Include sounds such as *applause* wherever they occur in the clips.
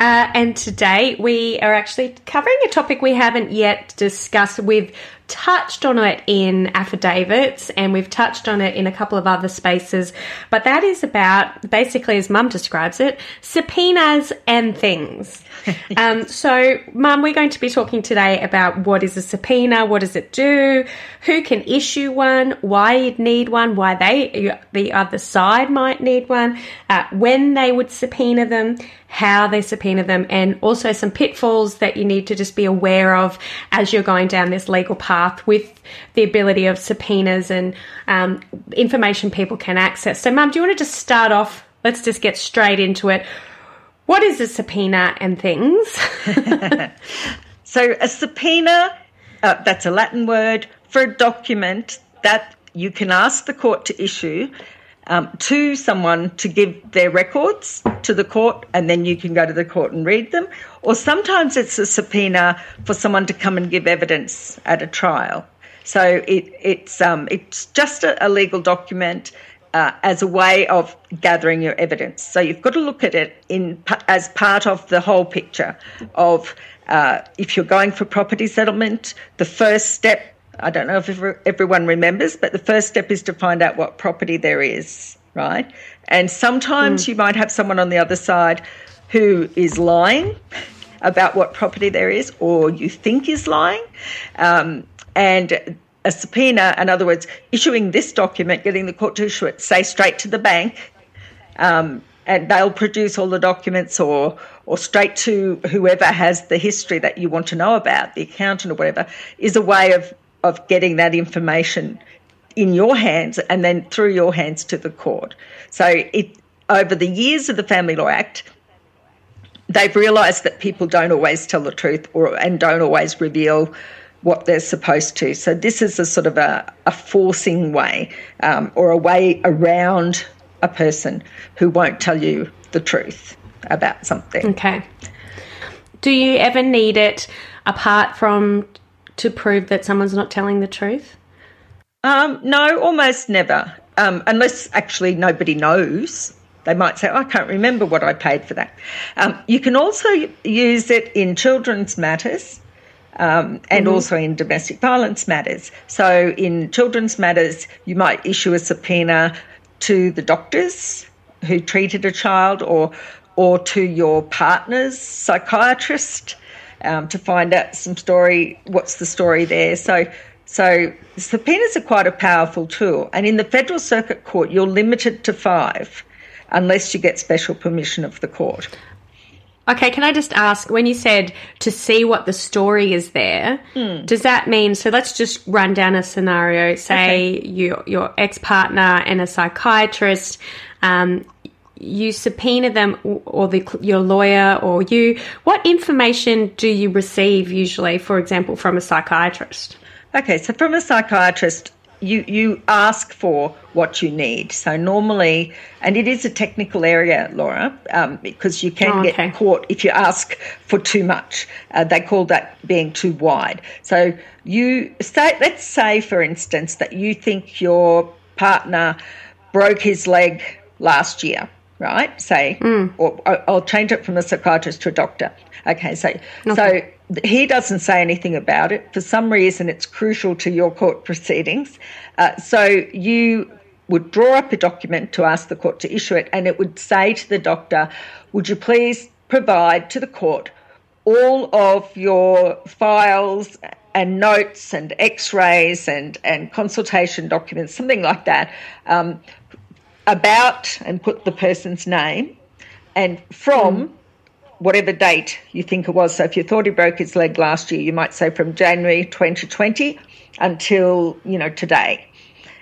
Uh, and today we are actually covering a topic we haven't yet discussed. We've touched on it in affidavits and we've touched on it in a couple of other spaces, but that is about basically, as Mum describes it, subpoenas and things. *laughs* um, so, Mum, we're going to be talking today about what is a subpoena, what does it do, who can issue one, why you'd need one, why they, the other side might need one, uh, when they would subpoena them, how they subpoena them, and also some pitfalls that you need to just be aware of as you're going down this legal path with the ability of subpoenas and um, information people can access. So, Mum, do you want to just start off? Let's just get straight into it what is a subpoena and things? *laughs* so, a subpoena, uh, that's a Latin word for a document that you can ask the court to issue um, to someone to give their records to the court, and then you can go to the court and read them. Or sometimes it's a subpoena for someone to come and give evidence at a trial. So it, it's um, it's just a, a legal document uh, as a way of gathering your evidence. So you've got to look at it in as part of the whole picture of uh, if you're going for property settlement, the first step. I don't know if everyone remembers, but the first step is to find out what property there is, right? And sometimes mm. you might have someone on the other side who is lying about what property there is, or you think is lying. Um, and a subpoena, in other words, issuing this document, getting the court to issue it, say straight to the bank, um, and they'll produce all the documents or or straight to whoever has the history that you want to know about, the accountant or whatever, is a way of of getting that information in your hands and then through your hands to the court. So it over the years of the Family Law Act, they've realised that people don't always tell the truth or and don't always reveal what they're supposed to. So this is a sort of a, a forcing way um, or a way around a person who won't tell you the truth about something. Okay. Do you ever need it apart from to prove that someone's not telling the truth? Um, no, almost never. Um, unless actually nobody knows. They might say, oh, I can't remember what I paid for that. Um, you can also use it in children's matters um, and mm-hmm. also in domestic violence matters. So, in children's matters, you might issue a subpoena to the doctors who treated a child or or to your partner's psychiatrist um, to find out some story. What's the story there? So. So subpoenas are quite a powerful tool, and in the Federal Circuit Court, you're limited to five, unless you get special permission of the court. Okay, can I just ask when you said to see what the story is there, mm. does that mean so let's just run down a scenario, say okay. you, your ex partner and a psychiatrist, um, you subpoena them or the, your lawyer or you, what information do you receive usually, for example, from a psychiatrist? Okay, so from a psychiatrist, you you ask for what you need. So normally, and it is a technical area, Laura, um, because you can oh, okay. get caught if you ask for too much. Uh, they call that being too wide. So you say, let's say, for instance, that you think your partner broke his leg last year, right? Say, mm. or I'll change it from a psychiatrist to a doctor. Okay, so okay. so he doesn't say anything about it. For some reason, it's crucial to your court proceedings. Uh, so you would draw up a document to ask the court to issue it, and it would say to the doctor, Would you please provide to the court all of your files and notes and x rays and, and consultation documents, something like that, um, about and put the person's name and from. Mm whatever date you think it was. So if you thought he broke his leg last year, you might say from January 2020 until you know today,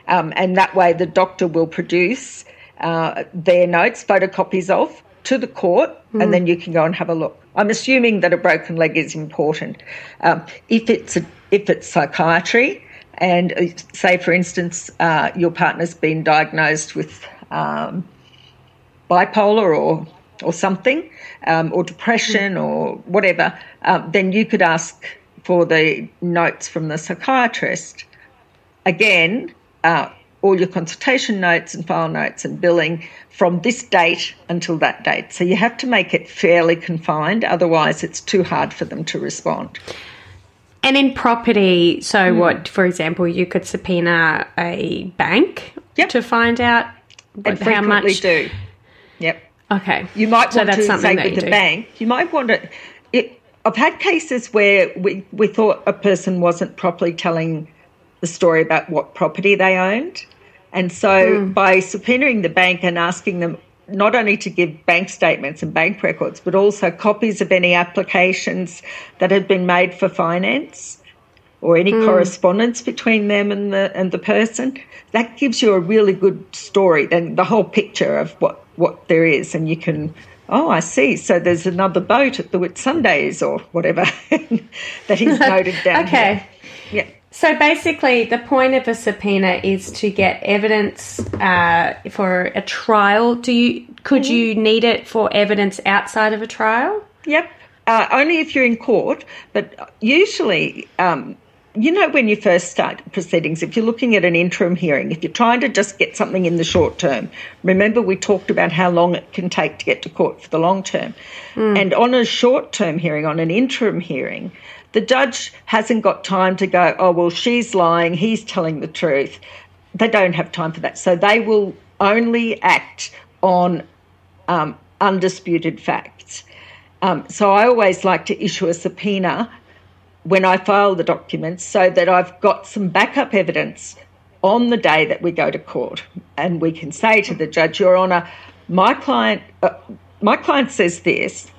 um, and that way the doctor will produce uh, their notes, photocopies of, to the court, mm. and then you can go and have a look. I'm assuming that a broken leg is important. Um, if it's a, if it's psychiatry, and say, for instance, uh, your partner's been diagnosed with um, bipolar or or something, um, or depression or whatever, uh, then you could ask for the notes from the psychiatrist. Again, uh, all your consultation notes and file notes and billing from this date until that date. So you have to make it fairly confined, otherwise, it's too hard for them to respond. And in property, so mm. what, for example, you could subpoena a bank yep. to find out how much. do. Yep. Okay. You might want to say with the do. bank, you might want to. It, I've had cases where we, we thought a person wasn't properly telling the story about what property they owned. And so mm. by subpoenaing the bank and asking them not only to give bank statements and bank records, but also copies of any applications that had been made for finance or any mm. correspondence between them and the and the person, that gives you a really good story and the whole picture of what, what there is and you can oh, I see. So there's another boat at the Whitsundays or whatever *laughs* that he's *laughs* noted down. okay. Here. Yeah. So basically, the point of a subpoena is to get evidence uh, for a trial. Do you could mm-hmm. you need it for evidence outside of a trial? Yep, uh, only if you're in court. But usually, um, you know, when you first start proceedings, if you're looking at an interim hearing, if you're trying to just get something in the short term, remember we talked about how long it can take to get to court for the long term. Mm. And on a short term hearing, on an interim hearing, the judge hasn't got time to go, oh, well, she's lying, he's telling the truth. They don't have time for that. So they will only act on um, undisputed facts. Um, so I always like to issue a subpoena when I file the documents so that I've got some backup evidence on the day that we go to court. And we can say to the judge, Your Honour, my client, uh, my client says this,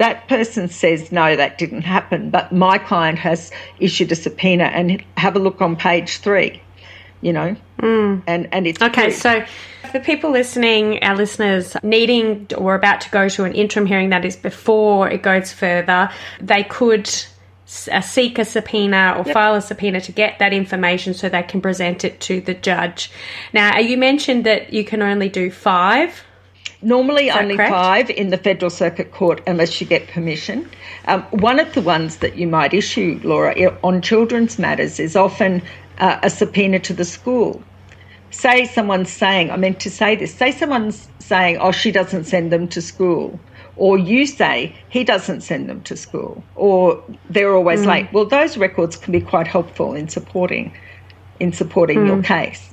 that person says no that didn't happen but my client has issued a subpoena and have a look on page three you know mm. and and it's okay so for people listening our listeners needing or about to go to an interim hearing that is before it goes further they could uh, seek a subpoena or yep. file a subpoena to get that information so they can present it to the judge now you mentioned that you can only do five Normally only correct? five in the Federal Circuit Court unless you get permission. Um, one of the ones that you might issue, Laura, on children's matters is often uh, a subpoena to the school. Say someone's saying, I meant to say this, say someone's saying, oh, she doesn't send them to school. Or you say, he doesn't send them to school. Or they're always mm. late. Well, those records can be quite helpful in supporting in supporting mm. your case.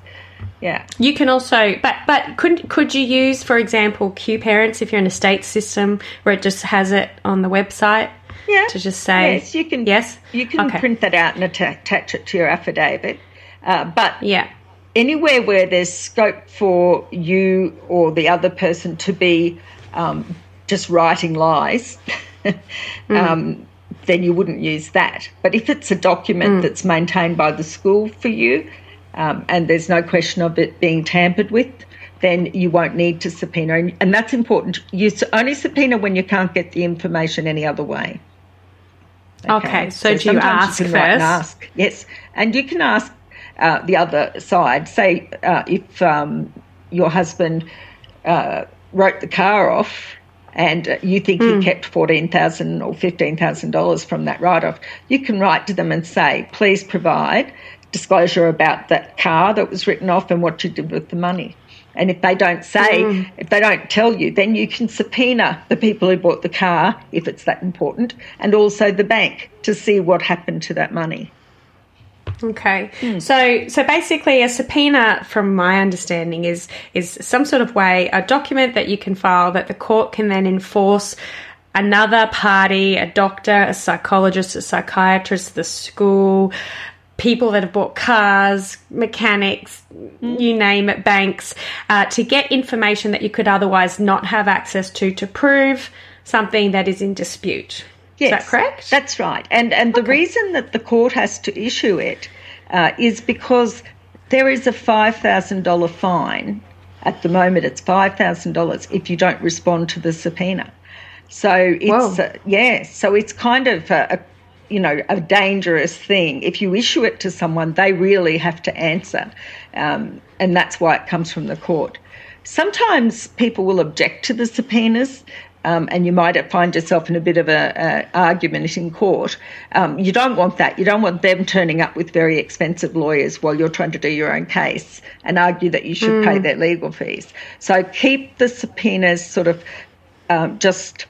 Yeah. You can also, but but could could you use, for example, QParents if you're in a state system where it just has it on the website? Yeah. To just say yes, you can. Yes, you can okay. print that out and attach it to your affidavit. Uh, but yeah, anywhere where there's scope for you or the other person to be um, just writing lies. *laughs* mm. um, then you wouldn't use that. But if it's a document mm. that's maintained by the school for you, um, and there's no question of it being tampered with, then you won't need to subpoena. And, and that's important. You only subpoena when you can't get the information any other way. Okay, okay so, so, do you ask you first? ask, yes, and you can ask uh, the other side. Say uh, if um, your husband uh, wrote the car off and you think mm. he hmm. kept fourteen thousand or fifteen thousand dollars from that write-off, you can write to them and say, please provide disclosure about that car that was written off and what you did with the money. And if they don't say, mm. if they don't tell you, then you can subpoena the people who bought the car, if it's that important, and also the bank to see what happened to that money. Okay. Mm. So so basically a subpoena from my understanding is is some sort of way a document that you can file that the court can then enforce another party, a doctor, a psychologist, a psychiatrist, the school, people that have bought cars, mechanics, mm. you name it, banks, uh, to get information that you could otherwise not have access to to prove something that is in dispute. Yes, is that correct? That's right. And and the reason that the court has to issue it uh, is because there is a five thousand dollar fine At the moment, it's $5,000 if you don't respond to the subpoena. So it's, uh, yeah, so it's kind of a, a you know, a dangerous thing. If you issue it to someone, they really have to answer. Um, and that's why it comes from the court. Sometimes people will object to the subpoenas. Um, and you might find yourself in a bit of an argument in court. Um, you don't want that. You don't want them turning up with very expensive lawyers while you're trying to do your own case and argue that you should mm. pay their legal fees. So keep the subpoenas sort of um, just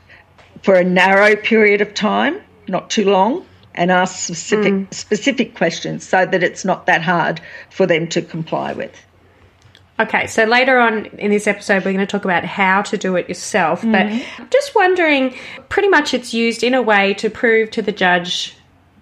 for a narrow period of time, not too long, and ask specific mm. specific questions so that it's not that hard for them to comply with. Okay, so later on in this episode, we're going to talk about how to do it yourself. Mm-hmm. But just wondering, pretty much it's used in a way to prove to the judge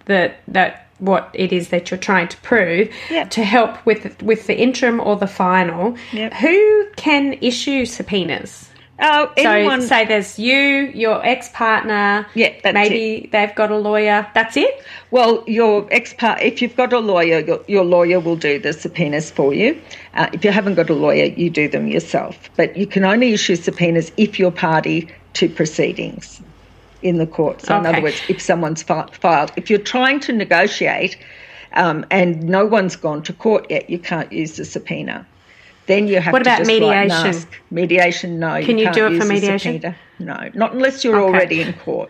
that that what it is that you're trying to prove yep. to help with with the interim or the final. Yep. Who can issue subpoenas? Oh, anyone... So say there's you, your ex partner. Yeah, maybe it. they've got a lawyer. That's it. Well, your ex part, if you've got a lawyer, your, your, lawyer will do the subpoenas for you. Uh, if you haven't got a lawyer, you do them yourself. But you can only issue subpoenas if you're party to proceedings in the court. So, okay. in other words, if someone's fi- filed, if you're trying to negotiate um, and no one's gone to court yet, you can't use the subpoena. Then you have what to about mediation? Mediation, no. Can you, you do it for mediation? No, not unless you're okay. already in court.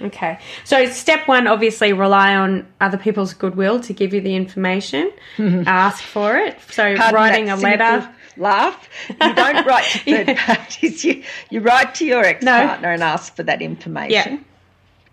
Okay. So step one, obviously, rely on other people's goodwill to give you the information. Mm-hmm. Ask for it. So Pardon writing a letter. Laugh. You don't write to *laughs* third yeah. parties. You, you write to your ex partner no. and ask for that information. Yeah.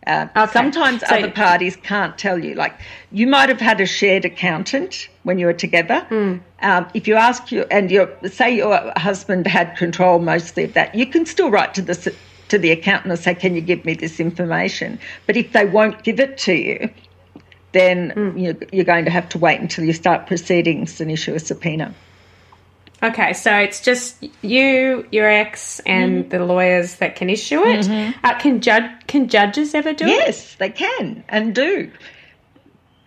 Uh, okay. Sometimes so, other parties can't tell you. Like you might have had a shared accountant when you were together. Mm. Um, if you ask you and your say your husband had control mostly of that, you can still write to the to the accountant and say, "Can you give me this information?" But if they won't give it to you, then mm. you're, you're going to have to wait until you start proceedings and issue a subpoena. Okay, so it's just you, your ex, and mm. the lawyers that can issue it. Mm-hmm. Uh, can judge can judges ever do yes, it? Yes, they can and do.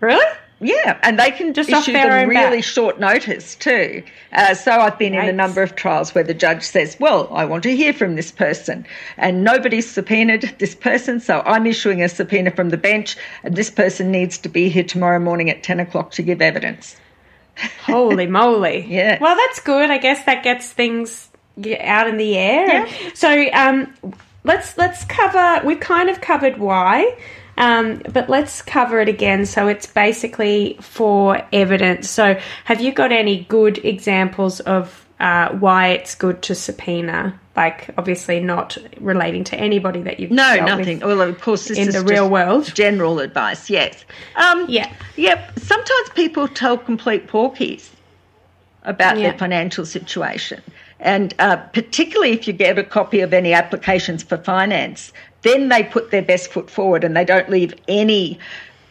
Really? Yeah, and they can just issue them really back. short notice too. Uh, so I've been in a number of trials where the judge says, "Well, I want to hear from this person," and nobody's subpoenaed this person, so I'm issuing a subpoena from the bench, and this person needs to be here tomorrow morning at ten o'clock to give evidence. Holy moly! *laughs* Yeah. Well, that's good. I guess that gets things out in the air. Yeah. So um, let's let's cover. We've kind of covered why. Um, but let's cover it again. So it's basically for evidence. So have you got any good examples of uh, why it's good to subpoena? Like obviously not relating to anybody that you've no nothing. Well, of course, in the real world, general advice. Yes. Um, yeah. Yep. Sometimes people tell complete porkies about yeah. their financial situation. And uh, particularly if you get a copy of any applications for finance, then they put their best foot forward and they don't leave any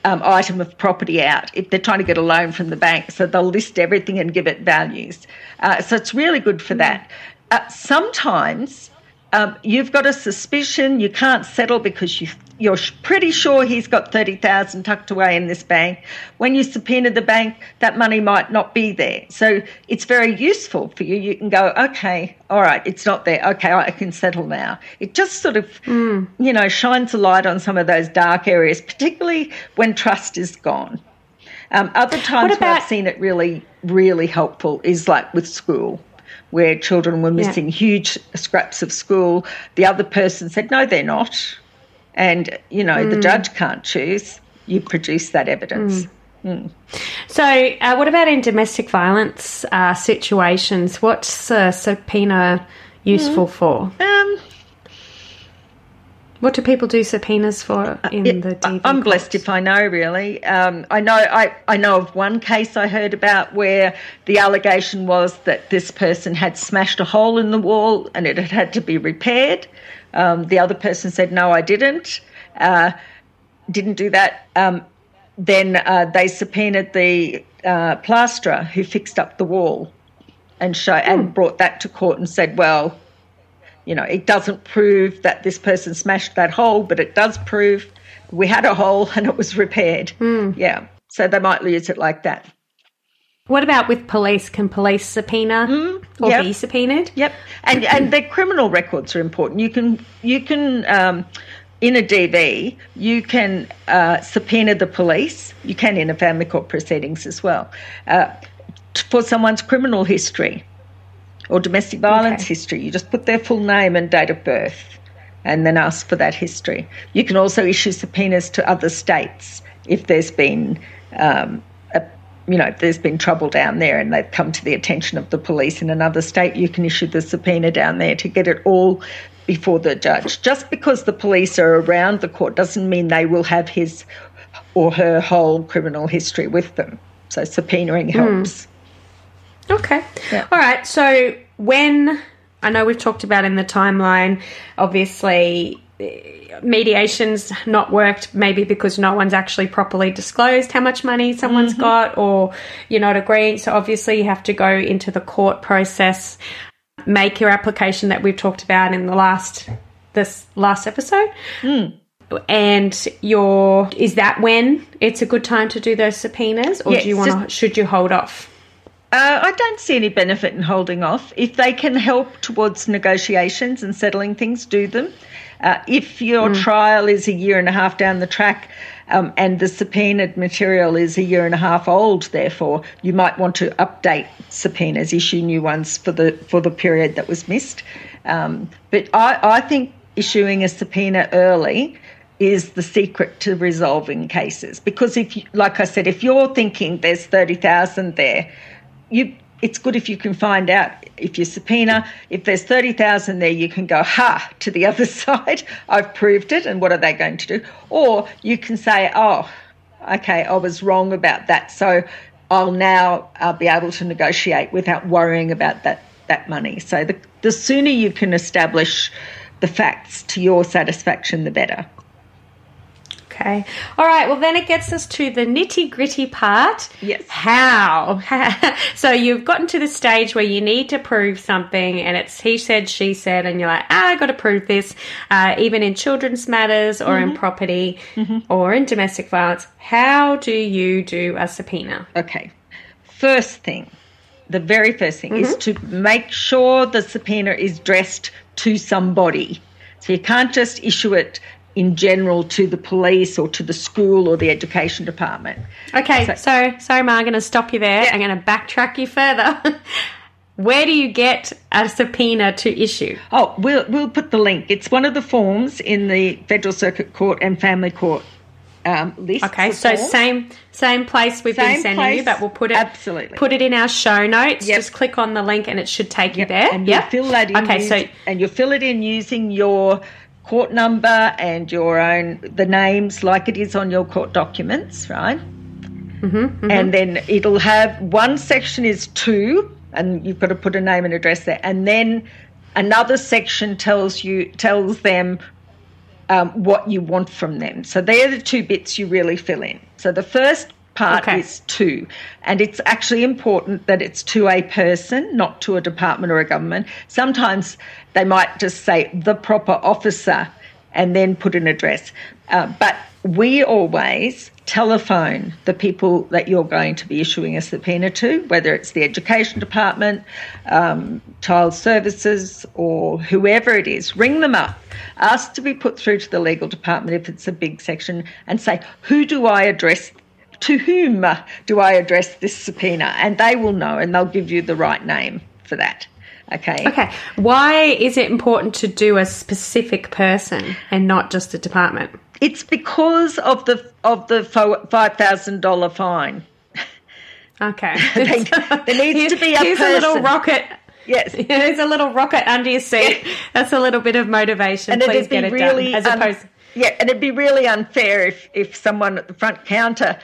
um, item of property out if they're trying to get a loan from the bank. So they'll list everything and give it values. Uh, so it's really good for that. Uh, sometimes um, you've got a suspicion you can't settle because you you're pretty sure he's got 30,000 tucked away in this bank. When you subpoena the bank, that money might not be there. So it's very useful for you. You can go, okay, all right, it's not there. Okay, I can settle now. It just sort of, mm. you know, shines a light on some of those dark areas, particularly when trust is gone. Um, other times about- where I've seen it really, really helpful is like with school where children were missing yeah. huge scraps of school. The other person said, no, they're not and you know mm. the judge can't choose. You produce that evidence. Mm. Mm. So, uh, what about in domestic violence uh, situations? What's a subpoena useful mm. for? Um, what do people do subpoenas for uh, in it, the DV I'm blessed if I know. Really, um, I know. I, I know of one case I heard about where the allegation was that this person had smashed a hole in the wall and it had had to be repaired. Um, the other person said, no, I didn't. Uh, didn't do that. Um, then uh, they subpoenaed the uh, plasterer who fixed up the wall and show, hmm. and brought that to court and said, well, you know, it doesn't prove that this person smashed that hole, but it does prove we had a hole and it was repaired. Hmm. Yeah. So they might use it like that. What about with police? Can police subpoena or yep. be subpoenaed? Yep, and and their criminal records are important. You can you can um, in a DV you can uh, subpoena the police. You can in a family court proceedings as well uh, for someone's criminal history or domestic violence Okay. history. You just put their full name and date of birth, and then ask for that history. You can also issue subpoenas to other states if there's been. Um, a, you know, if there's been trouble down there and they've come to the attention of the police in another state, you can issue the subpoena down there to get it all before the judge. Just because the police are around the court doesn't mean they will have his or her whole criminal history with them. So subpoenaing helps. Okay. Yeah. All right. So when I know we've talked about in the timeline, obviously eh, mediation's not worked maybe because no one's actually properly disclosed how much money someone's got or you're not agreeing so obviously you have to go into the court process make your application that we've talked about in the last this last episode and your is that when it's a good time to do those subpoenas or Yes, do you want to should you hold off Uh, I don't see any benefit in holding off. If they can help towards negotiations and settling things, do them. Uh, if your trial is a year and a half down the track um, and the subpoenaed material is a year and a half old, therefore, you might want to update subpoenas, issue new ones for the for the period that was missed. Um, but I, I think issuing a subpoena early is the secret to resolving cases because if you, like I said, if you're thinking there's thirty thousand there, you it's good if you can find out if you subpoena. If there's 30,000 there you can go ha to the *laughs* other side. I've proved it and what are they going to do? Or you can say oh okay I was wrong about that so I'll now uh, be able to negotiate without worrying about that that money. So the, the sooner you can establish the facts to your satisfaction the better Okay. All right. Well, then it gets us to the nitty gritty part. Yes. How? *laughs* so you've gotten to the stage where you need to prove something, and it's he said, she said, and you're like, ah, I got to prove this, uh, even in children's matters or in property or in domestic violence. How do you do a subpoena? Okay. First thing, the very first thing is to make sure the subpoena is dressed to somebody. So you can't just issue it in general to the police or to the school or the education department. Okay. So- So, sorry, Ma, I'm going to stop you there. I'm going to backtrack you further. *laughs* Where do you get a subpoena to issue? Oh, we'll we'll put the link. It's one of the forms in the Federal Circuit Court and Family Court um, list. Okay, so same same place we've been Same sending you, but we'll put it absolutely. put it in our show notes. Yep. Just click on the link and it should take you there. And you fill that in. Okay, us- so and you fill it in using your court number and your own the names like it is on your court documents, right? Mm-hmm, And then it'll have one section is two, and you've got to put a name and address there, and then another section tells you tells them um, what you want from them. So they're the two bits you really fill in. So the first part Okay. is to, and it's actually important that it's to a person, not to a department or a government. Sometimes they might just say the proper officer and then put an address. Uh, but we always telephone the people that you're going to be issuing a subpoena to, whether it's the education department, um, child services, or whoever it is. Ring them up, ask to be put through to the legal department if it's a big section, and say, Who do I address? To whom do I address this subpoena? And they will know and they'll give you the right name for that. Okay. okay. Why is it important to do a specific person and not just a department? It's because of the of the five thousand dollar fine. Okay. *laughs* There needs to be a Here's a little rocket. Yes. *laughs* Here's a little rocket under your seat. That's a little bit of motivation. And Please get it really done. As opposed yeah, and it'd be really unfair if if someone at the front counter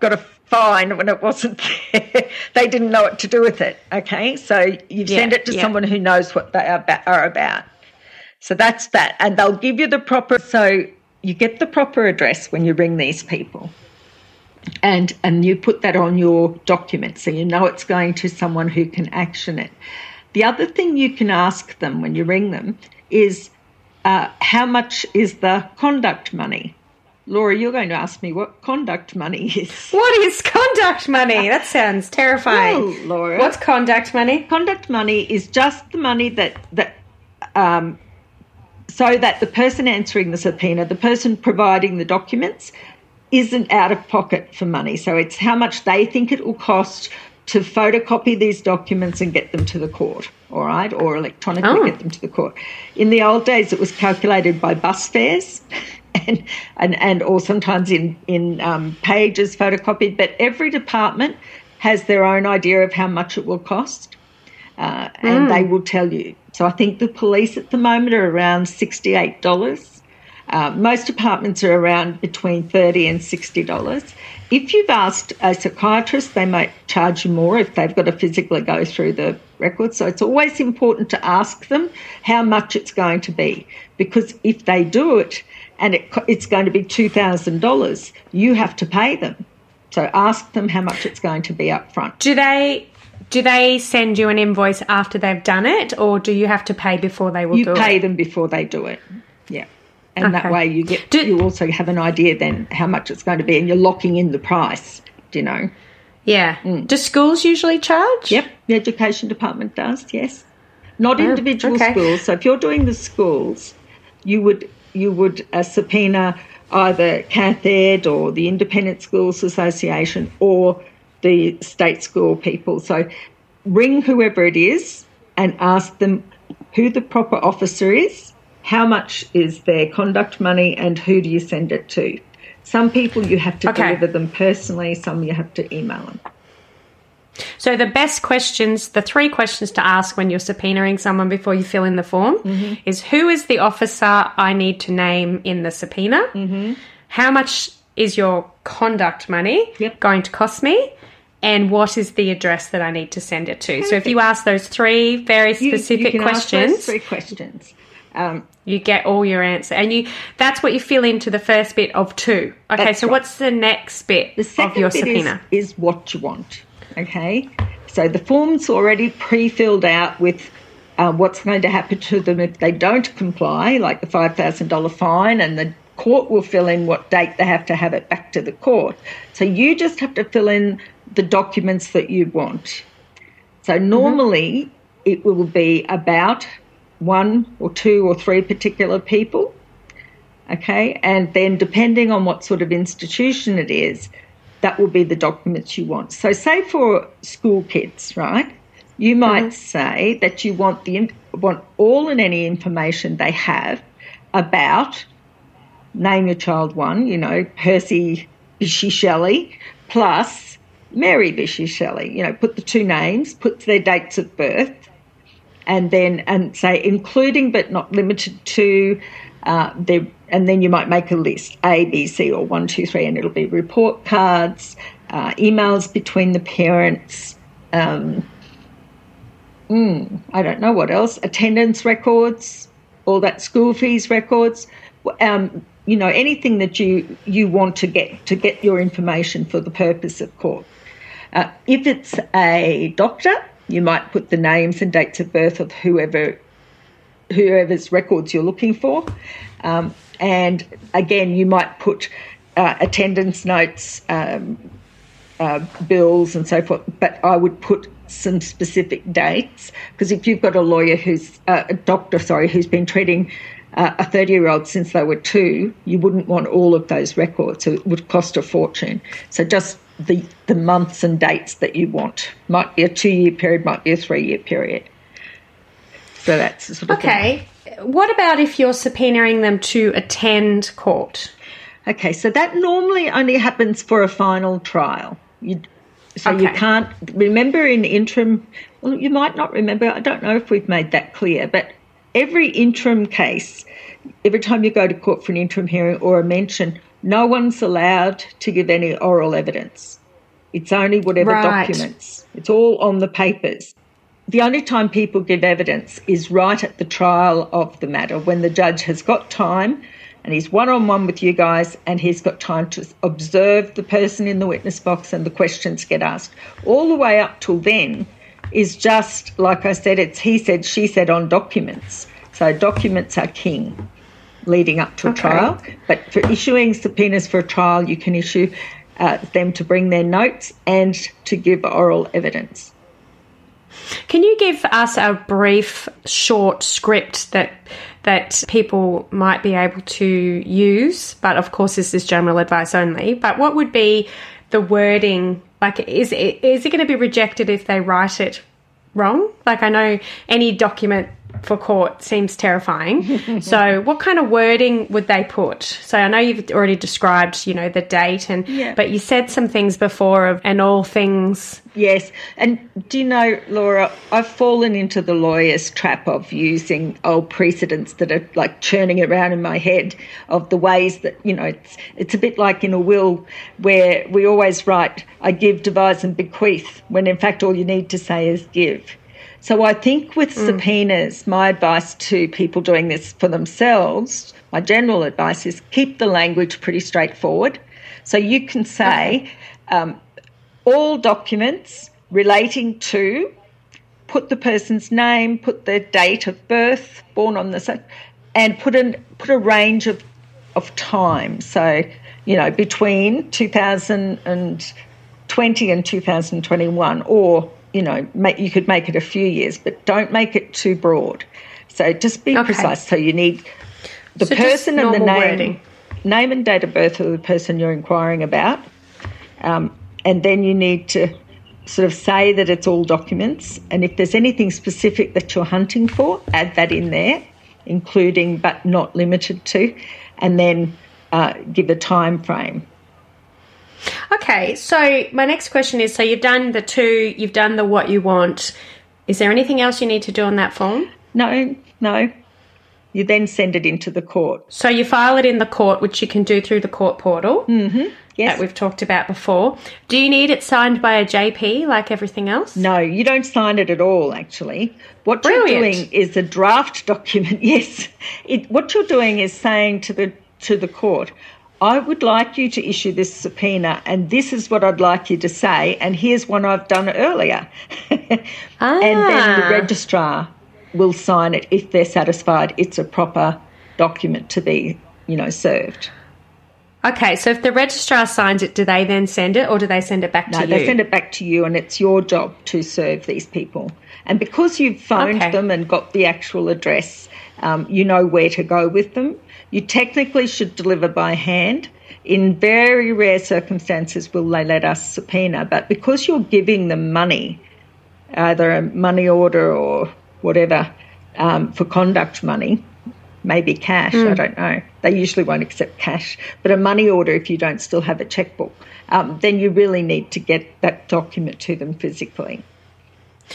got a fine when it wasn't *laughs* there. they didn't know what to do with it. Okay, so you Yeah, send it to yeah. someone who knows what they are about, are about. So that's that, and they'll give you the proper. So you get the proper address when you ring these people, and and you put that on your document, so you know it's going to someone who can action it. The other thing you can ask them when you ring them is uh, how much is the conduct money? Laura, you're going to ask me what conduct money is. *laughs* What is conduct money? That sounds terrifying. Well, Laura. What's conduct money? Conduct money is just the money that that um, so that the person answering the subpoena, the person providing the documents, isn't out of pocket for money. So it's how much they think it will cost to photocopy these documents and get them to the court, all right, or electronically Oh. get them to the court. In the old days, it was calculated by bus fares. *laughs* *laughs* And, and, and or sometimes in in um, pages photocopied, but every department has their own idea of how much it will cost, uh, and they will tell you. So I think the police at the moment are around sixty eight dollars. Uh, most departments are around between thirty and sixty dollars. If you've asked a psychiatrist, they might charge you more if they've got to physically go through the records. So it's always important to ask them how much it's going to be, because if they do it and it, it's going to be two thousand dollars, you have to pay them. So ask them how much it's going to be up front. Do they do they send you an invoice after they've done it, or do you have to pay before they will You do pay them before they do it. Yeah. And that way you get Do- you also have an idea then how much it's going to be and you're locking in the price, do you know? Yeah. Do schools usually charge? Mm. Yep, the education department does, yes. Not Oh, individual okay. schools. So if you're doing the schools, you would you would uh, subpoena either CathEd or the Independent Schools Association or the state school people. So ring whoever it is and ask them who the proper officer is, how much is their conduct money, and who do you send it to. Some people you have to Okay. deliver them personally, some you have to email them. So the best questions, the three questions to ask when you're subpoenaing someone before you fill in the form Mm-hmm. is who is the officer I need to name in the subpoena? Mm-hmm. How much is your conduct money Yep. going to cost me? And what is the address that I need to send it to? So if you ask those three very specific you those questions, three questions. Um, you get all your answer. And you that's what you fill into the first bit of two. Okay, so right. what's the next bit The of your bit subpoena? is, is what you want. Okay, so the form's already pre-filled out with uh, what's going to happen to them if they don't comply, like the five thousand dollar fine, and the court will fill in what date they have to have it back to the court. So you just have to fill in the documents that you want. So normally it will be about one or two or three particular people. Okay, and then depending on what sort of institution it is, that will be the documents you want. So, say for school kids, right? You might say that you want the want all and any information they have about name your child one, you know, Percy Bysshe Shelley plus Mary Bysshe Shelley. You know, put the two names, put their dates of birth, and then and say including but not limited to uh, their, and then you might make a list A, B, C, or one, two, three, and it'll be report cards, uh, emails between the parents. Um, mm, I don't know what else. Attendance records, all that school fees records. Um, you know anything that you you want to get to get your information for the purpose of court. Uh, if it's a doctor, you might put the names and dates of birth of whoever whoever's records you're looking for. Um, and again, you might put uh, attendance notes, um, uh, bills, and so forth. But I would put some specific dates because if you've got a lawyer who's uh, a doctor, sorry, who's been treating uh, a 30 year old since they were two, you wouldn't want all of those records. So it would cost a fortune. So just the, the months and dates that you want. Might be a two year period, might be a three year period. So that's the sort of thing. Okay. What about if you're subpoenaing them to attend court? Okay, so that normally only happens for a final trial. You, so you can't remember in interim. Well, you might not remember. I don't know if we've made that clear, but every interim case, every time you go to court for an interim hearing or a mention, no one's allowed to give any oral evidence. It's only whatever Right. documents. It's all on the papers. The only time people give evidence is right at the trial of the matter when the judge has got time and he's one on one with you guys and he's got time to observe the person in the witness box and the questions get asked. All the way up till then is just, like I said, it's he said, she said on documents. So documents are king. leading up to a Okay. trial. But for issuing subpoenas for a trial, you can issue uh, them to bring their notes and to give oral evidence. Can you give us a brief, short script that that people might be able to use? But of course, this is general advice only. But what would be the wording? Like, is it, is it going to be rejected if they write it wrong? Like, I know any document for court seems terrifying. *laughs* so, what kind of wording would they put? So, I know you've already described, you know, the date, and Yeah. but you said some things before of and all things. Yes, and do you know, Laura, I've fallen into the lawyer's trap of using old precedents that are like churning around in my head of the ways that, you know, it's, it's a bit like in a will where we always write, I give, devise, and bequeath, when in fact all you need to say is give. So I think with subpoenas, my advice to people doing this for themselves, my general advice is keep the language pretty straightforward. So you can say, um, all documents relating to put the person's name, put their date of birth, born on the and put an put a range of of time. So you know between 2020 and 2021, or you know make, you could make it a few years, but don't make it too broad. So just be Okay. precise. So you need the So person and the name, wording. name and date of birth of the person you're inquiring about. Um, and then you need to sort of say that it's all documents. And if there's anything specific that you're hunting for, add that in there, including but not limited to, and then uh, give a time frame. Okay, so my next question is so you've done the two, you've done the what you want. Is there anything else you need to do on that form? No, no. You then send it into the court. So you file it in the court, which you can do through the court portal mm-hmm. Yes. that we've talked about before. Do you need it signed by a JP like everything else? No, you don't sign it at all, actually. What you're doing is a draft document. *laughs* Yes. It, what you're doing is saying to the to the court, I would like you to issue this subpoena, and this is what I'd like you to say, and here's one I've done earlier. ah. *laughs* And then the Ah. registrar will sign it if they're satisfied it's a proper document to be, you know, served. Okay, so if the registrar signs it, do they then send it or do they send it back No, to you? they send it back to you, and it's your job to serve these people. And because you've phoned Okay. them and got the actual address, um, you know where to go with them. You technically should deliver by hand. In very rare circumstances, will they let us subpoena? But because you're giving them money, either a money order or whatever um, for conduct money, maybe cash, I don't know. They usually won't accept cash, but a money order if you don't still have a checkbook, um, then you really need to get that document to them physically.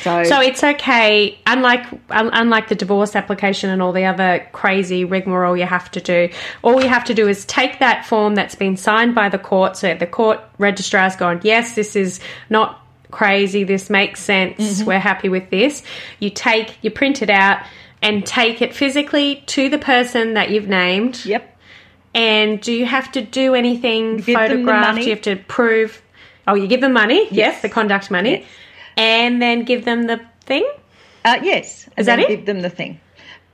So, So it's okay, unlike un- unlike the divorce application and all the other crazy rigmarole you have to do. All you have to do is take that form that's been signed by the court. So the court registrar's gone, yes, this is not crazy. This makes sense. Mm-hmm. We're happy with this. You take, you print it out, and take it physically to the person that you've named. yep, And do you have to do anything give the photographed? Do you have to prove? Oh, you give them money. Yes, Yes. the conduct money, Yes. And then give them the thing. uh, yes, and Is that then it? give them the thing.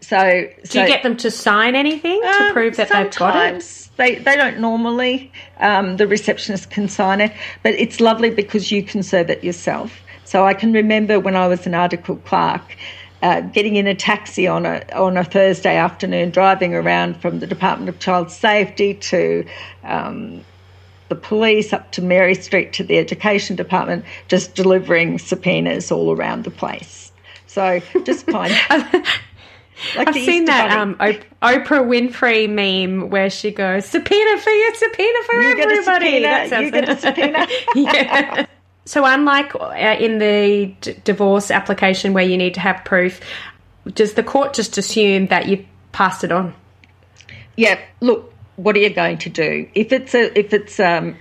So, Do you get them to sign anything to Um, prove that they've got it? sometimes They, they don't normally. Um, the receptionist can sign it, but it's lovely because you can serve it yourself. So I can remember when I was an article clerk, uh, getting in a taxi on a on a Thursday afternoon, driving around from the Department of Child Safety to um, the police up to Mary Street to the Education Department, just delivering subpoenas all around the place. So just find. *laughs* like I've seen Easter that um, Oprah Winfrey meme where she goes, "Subpoena for you, subpoena for You get everybody." subpoena, That you get a subpoena. *laughs* yeah. So unlike uh, in the d- divorce application where you need to have proof, does the court just assume that you've passed it on? Yeah, look, what are you going to do? If it's a if it's um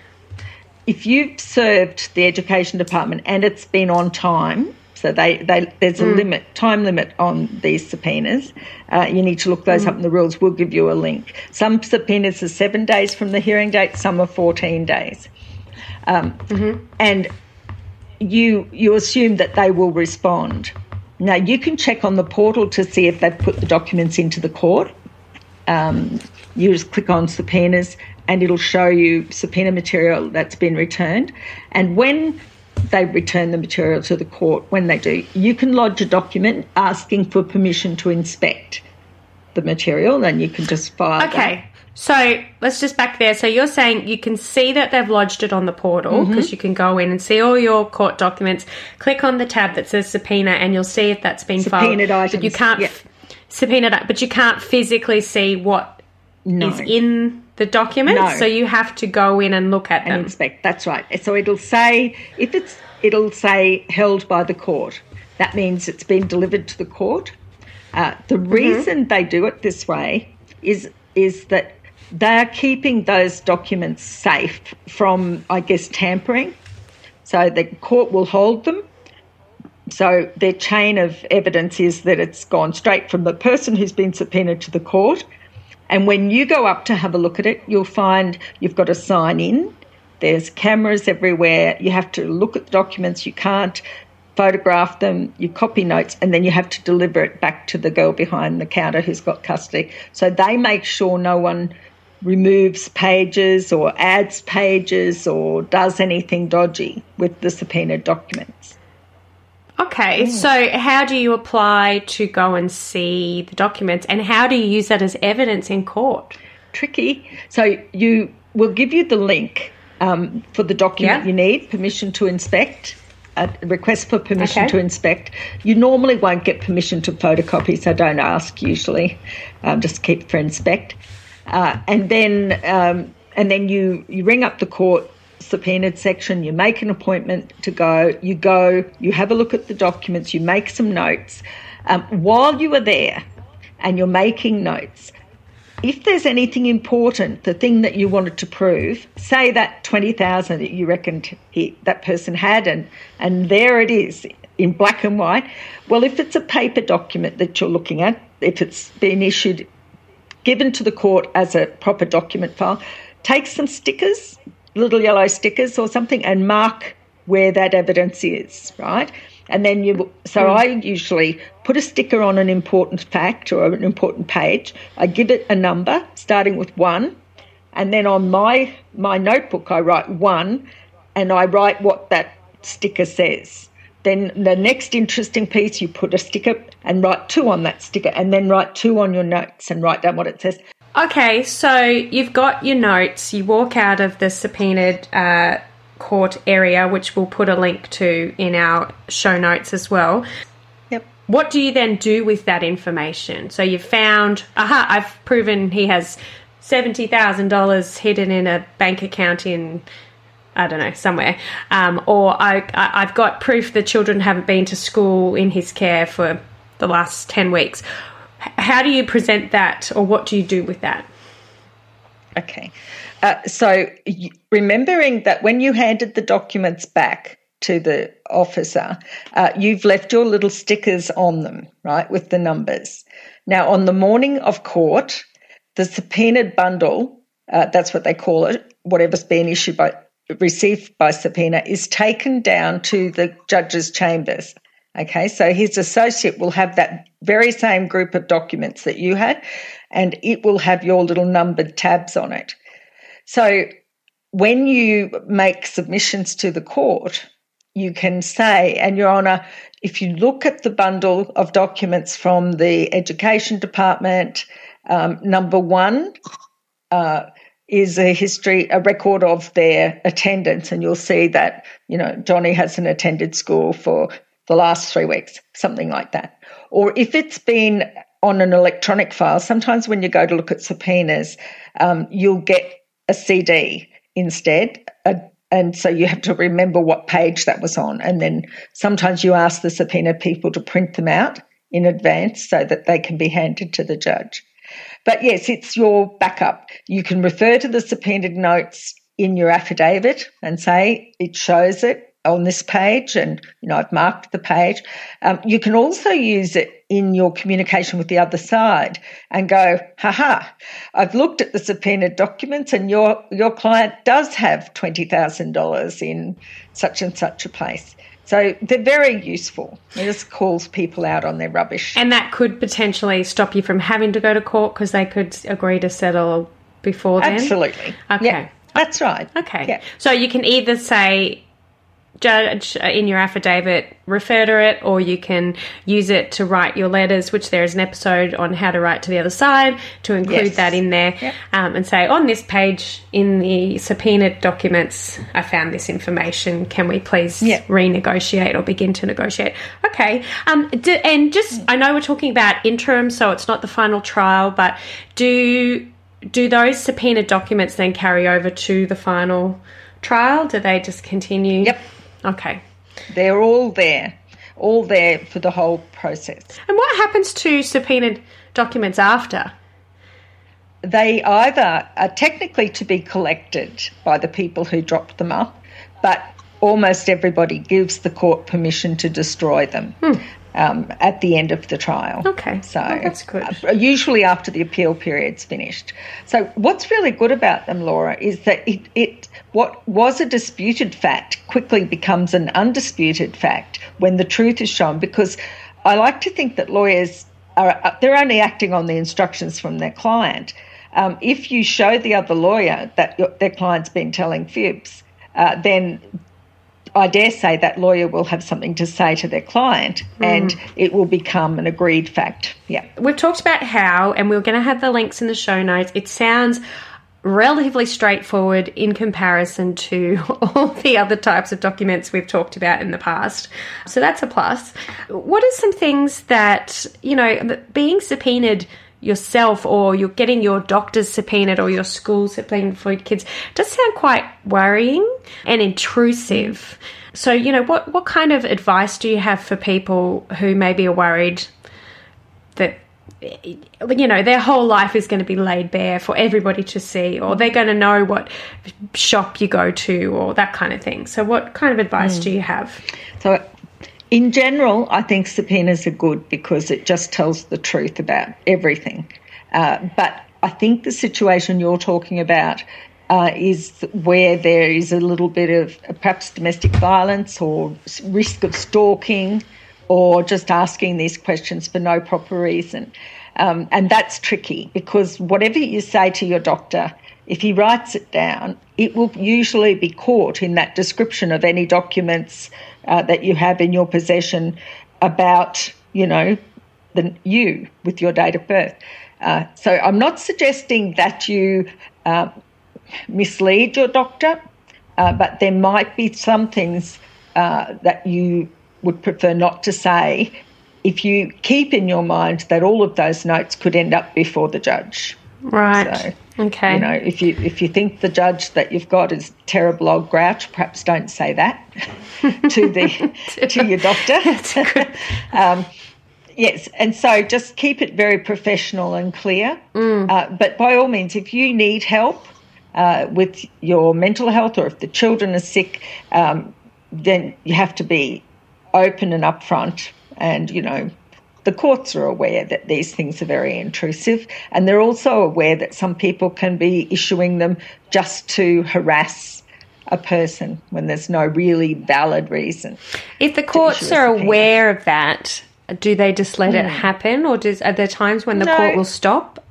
if you've served the education department and it's been on time, so they, they there's a limit time limit on these subpoenas. Uh, you need to look those up in the rules. We'll give you a link. Some subpoenas are seven days from the hearing date. Some are fourteen days, um, and you you assume that they will respond. Now you can check on the portal to see if they've put the documents into the court um, you just click on subpoenas and it'll show you subpoena material that's been returned. And when they return the material to the court, when they do, you can lodge a document asking for permission to inspect the material and you can just file Okay. that. So let's just back there. So you're saying you can see that they've lodged it on the portal Mm-hmm. because you can go in and see all your court documents. Click on the tab that says subpoena, and you'll see if that's been Subpoenaed filed. But you can't yeah. f- subpoenaed, but you can't physically see what is in the documents. No. So you have to go in and look at and them. inspect. That's right. So it'll say if it's it'll say held by the court. That means it's been delivered to the court. Uh, the reason they do it this way is is that they are keeping those documents safe from, I guess, tampering. So the court will hold them. So their chain of evidence is that it's gone straight from the person who's been subpoenaed to the court. And when you go up to have a look at it, you'll find you've got to sign in. There's cameras everywhere. You have to look at the documents. You can't photograph them. You copy notes, and then you have to deliver it back to the girl behind the counter who's got custody. So they make sure no one removes pages or adds pages or does anything dodgy with the subpoenaed documents. Okay, so how do you apply to go and see the documents, and how do you use that as evidence in court? tricky. So you will give you the link um, for the document Yeah. you need, permission to inspect, a request for permission Okay. to inspect. You normally won't get permission to photocopy, so don't ask usually. Um, just keep for inspect. Uh, and then um, and then you, you ring up the court subpoenaed section, you make an appointment to go, you go, you have a look at the documents, you make some notes. Um, while you are there and you're making notes, if there's anything important, the thing that you wanted to prove, say that 20,000 that you reckoned he, that person had, and, and there it is in black and white. Well, if it's a paper document that you're looking at, if it's been issued, given to the court as a proper document file, take some stickers, little yellow stickers or something, and mark where that evidence is, right? And then you, so hmm. I usually put a sticker on an important fact or an important page. I give it a number starting with one, and then on my my notebook I write one, and I write what that sticker says. Then the next interesting piece, you put a sticker and write two on that sticker, and then write two on your notes and write down what it says. Okay, so you've got your notes. You walk out of the subpoenaed uh, court area, which we'll put a link to in our show notes as well. Yep. What do you then do with that information? So you've found, aha, I've proven he has seventy thousand dollars hidden in a bank account in, I don't know, somewhere, um, or I, I, I've got proof the children haven't been to school in his care for the last ten weeks. How do you present that, or what do you do with that? Okay. Uh, so remembering that when you handed the documents back to the officer, uh, you've left your little stickers on them, right, with the numbers. Now, on the morning of court, the subpoenaed bundle, uh, that's what they call it, whatever's been issued by received by subpoena, is taken down to the judge's chambers. Okay, so his associate will have that very same group of documents that you had, and it will have your little numbered tabs on it. So when you make submissions to the court, you can say, and Your Honour, if you look at the bundle of documents from the Education Department, um, number one uh, is a history, a record of their attendance, and you'll see that, you know, Johnny hasn't attended school for the last three weeks, something like that. Or if it's been on an electronic file, sometimes when you go to look at subpoenas, um, you'll get a CD instead. Uh, and so you have to remember what page that was on. And then sometimes you ask the subpoena people to print them out in advance so that they can be handed to the judge. But yes, it's your backup. You can refer to the subpoenaed notes in your affidavit and say it shows it on this page and you know I've marked the page. Um, you can also use it in your communication with the other side and go, haha, I've looked at the subpoenaed documents and your your client does have twenty thousand dollars in such and such a place. So they're very useful. It just calls people out on their rubbish. And that could potentially stop you from having to go to court because they could agree to settle before then? Absolutely. Okay. Yeah, that's right. Okay. Yeah. So you can either say, judge uh, in your affidavit, refer to it, or you can use it to write your letters, which there is an episode on how to write to the other side to include Yes. that in there Yep. um, and say, on this page in the subpoenaed documents, I found this information. Can we please Yep. renegotiate or begin to negotiate? Okay. Um, do, and just, I know we're talking about interim, so it's not the final trial, but do do those subpoenaed documents then carry over to the final trial? Do they just continue? Yep. Okay. They're all there, all there for the whole process. And what happens to subpoenaed documents after? They either are technically to be collected by the people who dropped them up, but almost everybody gives the court permission to destroy them hmm. Um, at the end of the trial. Okay. So Well, that's good. uh, usually after the appeal period's finished. So what's really good about them, Laura, is that it, it what was a disputed fact quickly becomes an undisputed fact when the truth is shown. Because I like to think that lawyers are uh, they're only acting on the instructions from their client. Um, if you show the other lawyer that your, their client's been telling fibs, uh, then I dare say that lawyer will have something to say to their client hmm. and it will become an agreed fact. Yeah. We've talked about how, and we're going to have the links in the show notes. It sounds relatively straightforward in comparison to *laughs* all the other types of documents we've talked about in the past. So that's a plus. What are some things that, you know, being subpoenaed yourself or you're getting your doctor's subpoenaed or your school subpoenaed for your kids does sound quite worrying and intrusive. So, you know, what, what kind of advice do you have for people who maybe are worried that you know their whole life is going to be laid bare for everybody to see or they're going to know what shop you go to or that kind of thing? So what kind of advice hmm. do you have? So, in general, I think subpoenas are good because it just tells the truth about everything. Uh, but I think the situation you're talking about uh, is where there is a little bit of uh, perhaps domestic violence or risk of stalking or just asking these questions for no proper reason. Um, and that's tricky because whatever you say to your doctor, if he writes it down, it will usually be caught in that description of any documents uh, that you have in your possession about, you know, the, you with your date of birth. Uh, so I'm not suggesting that you uh, mislead your doctor, uh, but there might be some things uh, that you would prefer not to say if you keep in your mind that all of those notes could end up before the judge. Right So, okay You know, if you if you think the judge that you've got is terrible old grouch, perhaps don't say that *laughs* to the to your doctor. *laughs* um, yes, and so just keep it very professional and clear. Uh, but by all means, if you need help uh, with your mental health, or if the children are sick, um, then you have to be open and upfront. And you know, the courts are aware that these things are very intrusive, and they're also aware that some people can be issuing them just to harass a person when there's no really valid reason. if the courts are aware of that do they just let it mm. happen or does are there times when the No. court will stop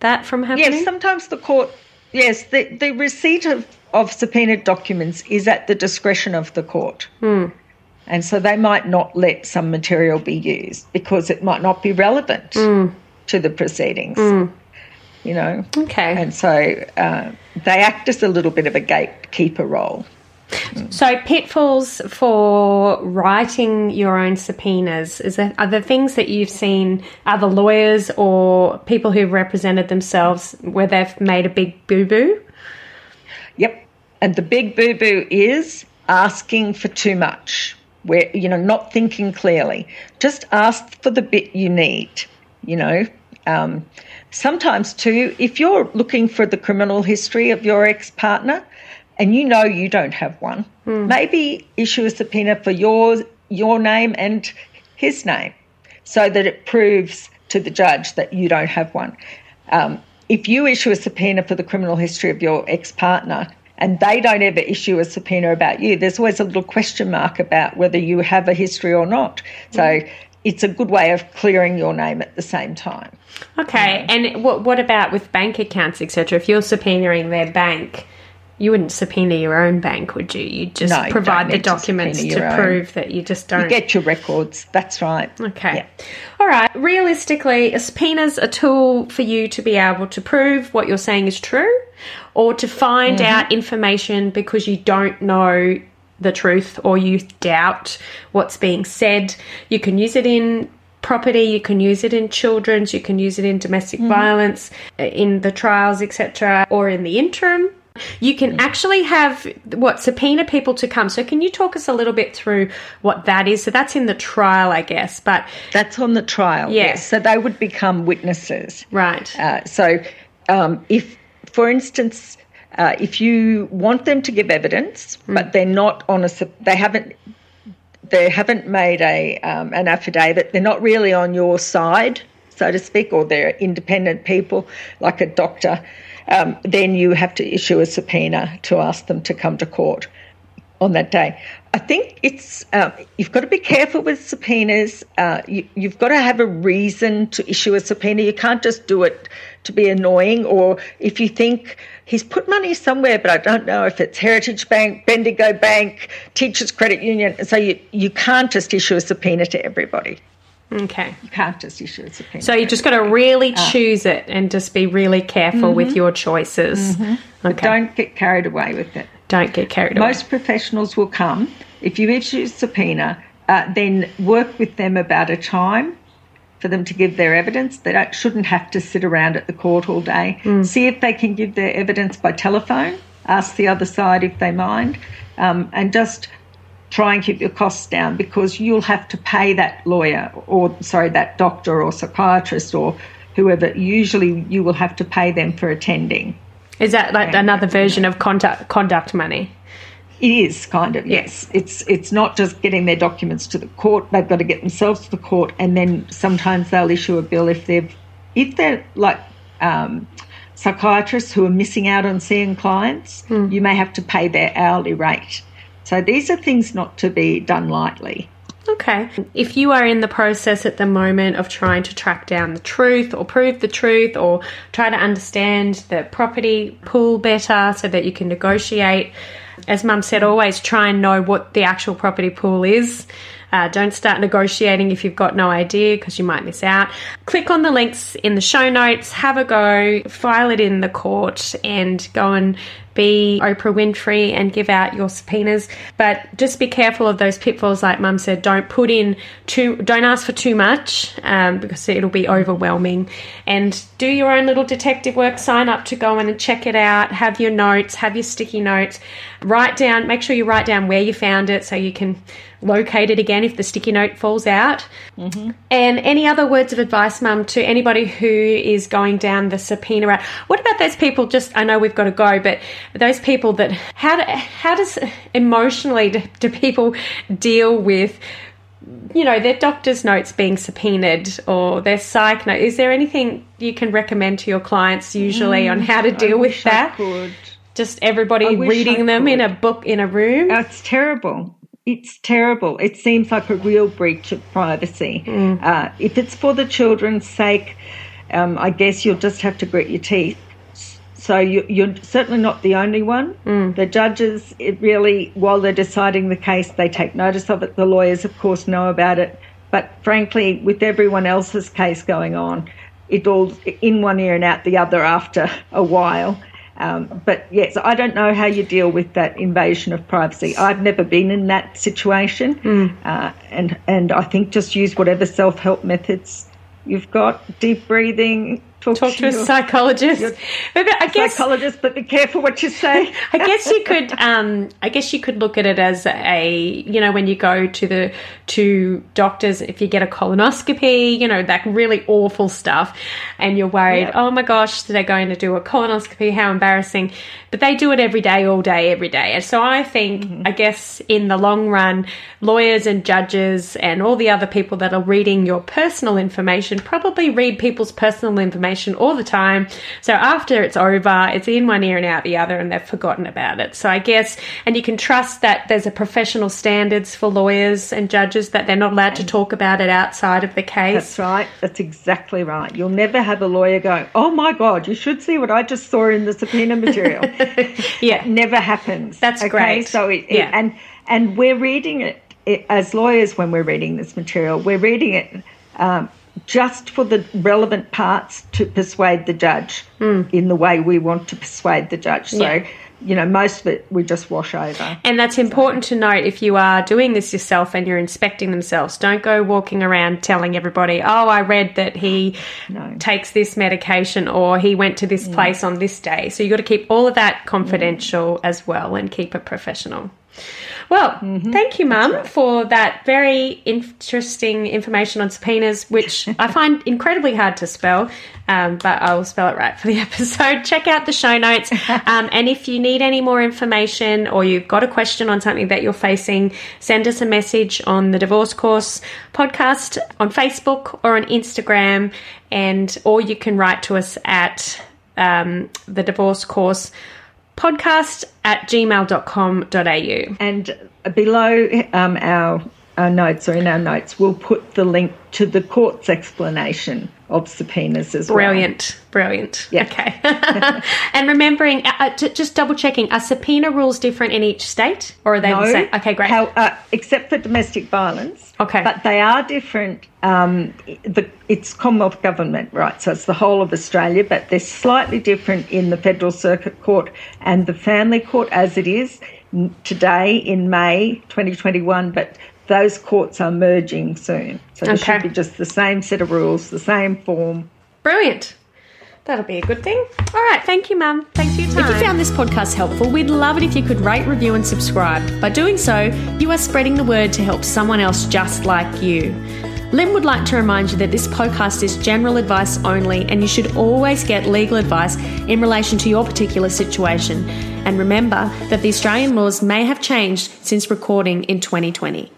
that from happening Yes, sometimes the court, yes, the, the receipt of, of subpoenaed documents is at the discretion of the court. Hmm. And so they might not let some material be used because it might not be relevant mm. to the proceedings. Mm. You know? okay And so uh, they act as a little bit of a gatekeeper role. Mm. So pitfalls for writing your own subpoenas is there are there things that you've seen other lawyers or people who've represented themselves where they've made a big boo boo? Yep. And the big boo boo is asking for too much. Where you know, not thinking clearly. Just ask for the bit you need. You know. Um, sometimes too, if you're looking for the criminal history of your ex partner, and you know you don't have one, maybe issue a subpoena for your your name and his name, so that it proves to the judge that you don't have one. Um, if you issue a subpoena for the criminal history of your ex partner and they don't ever issue a subpoena about you, there's always a little question mark about whether you have a history or not. So mm. it's a good way of clearing your name at the same time. Okay, and what what about with bank accounts, etc.? If you're subpoenaing their bank, you wouldn't subpoena your own bank, would you? You just no, provide the documents to, to prove that you just don't. You get your records. That's right. Okay. Yeah. All right. Realistically, a subpoena's a tool for you to be able to prove what you're saying is true, or to find mm-hmm. out information because you don't know the truth or you doubt what's being said. You can use it in property, you can use it in children's, you can use it in domestic mm-hmm. violence, in the trials, etc., or in the interim you can actually have what subpoena people to come. So, can you talk us a little bit through what that is? So, that's in the trial, I guess, but that's on the trial. Yeah. Yes, so they would become witnesses, right? Uh, so, um, if, for instance, uh, if you want them to give evidence, mm. but they're not on a, they haven't they haven't made a um, an affidavit. They're not really on your side, so to speak, or they're independent people like a doctor um, then you have to issue a subpoena to ask them to come to court on that day. I think it's um, you've got to be careful with subpoenas. Uh, you, have got to have a reason to issue a subpoena. You can't just do it to be annoying, or if you think he's put money somewhere, but I don't know if it's Heritage Bank, Bendigo Bank, Teachers Credit Union. So you, you can't just issue a subpoena to everybody. Okay. You can't just issue a subpoena. So you just got to really uh, choose it and just be really careful mm-hmm. with your choices. Mm-hmm. Okay. don't get carried away with it. Don't get carried away. Most professionals will come. If you issue a subpoena, uh, then work with them about a time for them to give their evidence. They don't, shouldn't have to sit around at the court all day. Mm. See if they can give their evidence by telephone. Ask the other side if they mind. Um, and just try and keep your costs down because you'll have to pay that lawyer or, sorry, that doctor or psychiatrist or whoever. Usually you will have to pay them for attending. Is that like another version of conduct, conduct money? It is kind of yes. It's it's not just getting their documents to the court. They've got to get themselves to the court, and then sometimes they'll issue a bill if they've if they're like um, psychiatrists who are missing out on seeing clients. Mm. You may have to pay their hourly rate. So these are things not to be done lightly. Okay. If you are in the process at the moment of trying to track down the truth or prove the truth or try to understand the property pool better so that you can negotiate, as Mum said, always try and know what the actual property pool is. Uh, don't start negotiating if you've got no idea because you might miss out. Click on the links in the show notes, have a go, file it in the court, and go and be Oprah Winfrey and give out your subpoenas. But just be careful of those pitfalls, like Mum said. Don't put in too, don't ask for too much um, because it'll be overwhelming. And do your own little detective work. Sign up to go in and check it out. Have your notes, have your sticky notes. Write down, make sure you write down where you found it so you can locate it again if the sticky note falls out. Mm-hmm. And any other words of advice, Mum, to anybody who is going down the subpoena route? What about those people? Just I know we've got to go, but those people that how do, how does emotionally do, do people deal with? You know, their doctor's notes being subpoenaed or their psych note. Is there anything you can recommend to your clients usually mm, on how to deal with that? Just everybody reading them in a book in a room. It's terrible it's terrible. It seems like a real breach of privacy. Mm. Uh, if it's for the children's sake, um, I guess you'll just have to grit your teeth. So you, are certainly not the only one. Mm. The judges, it really, while they're deciding the case, they take notice of it. The lawyers, of course, know about it. But frankly, with everyone else's case going on, it all in one ear and out the other after a while. Um, but yes, I don't know how you deal with that invasion of privacy. I've never been in that situation, mm. uh, and and I think just use whatever self help methods you've got. Deep breathing, talk, talk to, to, a psychologist. But I guess psychologist, but be careful what you say. *laughs* I guess you could. Um, I guess you could look at it as a you know when you go to the to doctors if you get a colonoscopy, you know that really awful stuff, and you're worried. Yep. Oh my gosh, they're going to do a colonoscopy. How embarrassing! But they do it every day, all day, every day. And so I think, mm-hmm. I guess, in the long run, lawyers and judges and all the other people that are reading your personal information probably read people's personal information information all the time. So after it's over, it's in one ear and out the other, and they've forgotten about it. So I guess, and you can trust that there's a professional standards for lawyers and judges that they're not allowed to talk about it outside of the case. That's right. That's exactly right. You'll never have a lawyer going, "Oh my God, you should see what I just saw in the subpoena material." *laughs* yeah, never happens. That's okay? great. So it, yeah. It, and and we're reading it, it, as lawyers when we're reading this material. We're reading it. Um, just for the relevant parts to persuade the judge mm. in the way we want to persuade the judge. So yeah you know, most of it we just wash over. And that's important so. to note if you are doing this yourself and you're inspecting themselves. Don't go walking around telling everybody, oh, I read that he no. takes this medication or he went to this place on this day. So you've got to keep all of that confidential yeah. as well and keep it professional. Well, mm-hmm. thank you, Mum, right. for that very interesting information on subpoenas, which *laughs* I find incredibly hard to spell, um, but I will spell it right for the *laughs* episode. Check out the show notes. Um, and if you need any more information or you've got a question on something that you're facing, send us a message on the Divorce Course podcast on Facebook or on Instagram, and or you can write to us at um, the Divorce Course podcast at gmail.com.au. And below um, our, our notes or in our notes, we'll put the link to the court's explanation of subpoenas as brilliant, well. Brilliant, Yeah. Okay. *laughs* and remembering, uh, uh just double checking, are subpoena rules different in each state or are they no, the same? Okay, great. How, uh, except for domestic violence. Okay. But they are different. Um, the, it's Commonwealth Government, right? So it's the whole of Australia, but they're slightly different in the Federal Circuit Court and the Family Court as it is today in May 2021, but those courts are merging soon. So okay. should be just the same set of rules, the same form. Brilliant. That'll be a good thing. All right. Thank you, Mum. Thanks for your time. If you found this podcast helpful, we'd love it if you could rate, review, and subscribe. By doing so, you are spreading the word to help someone else just like you. Lyn would like to remind you that this podcast is general advice only, and you should always get legal advice in relation to your particular situation. And remember that the Australian laws may have changed since recording in 2020.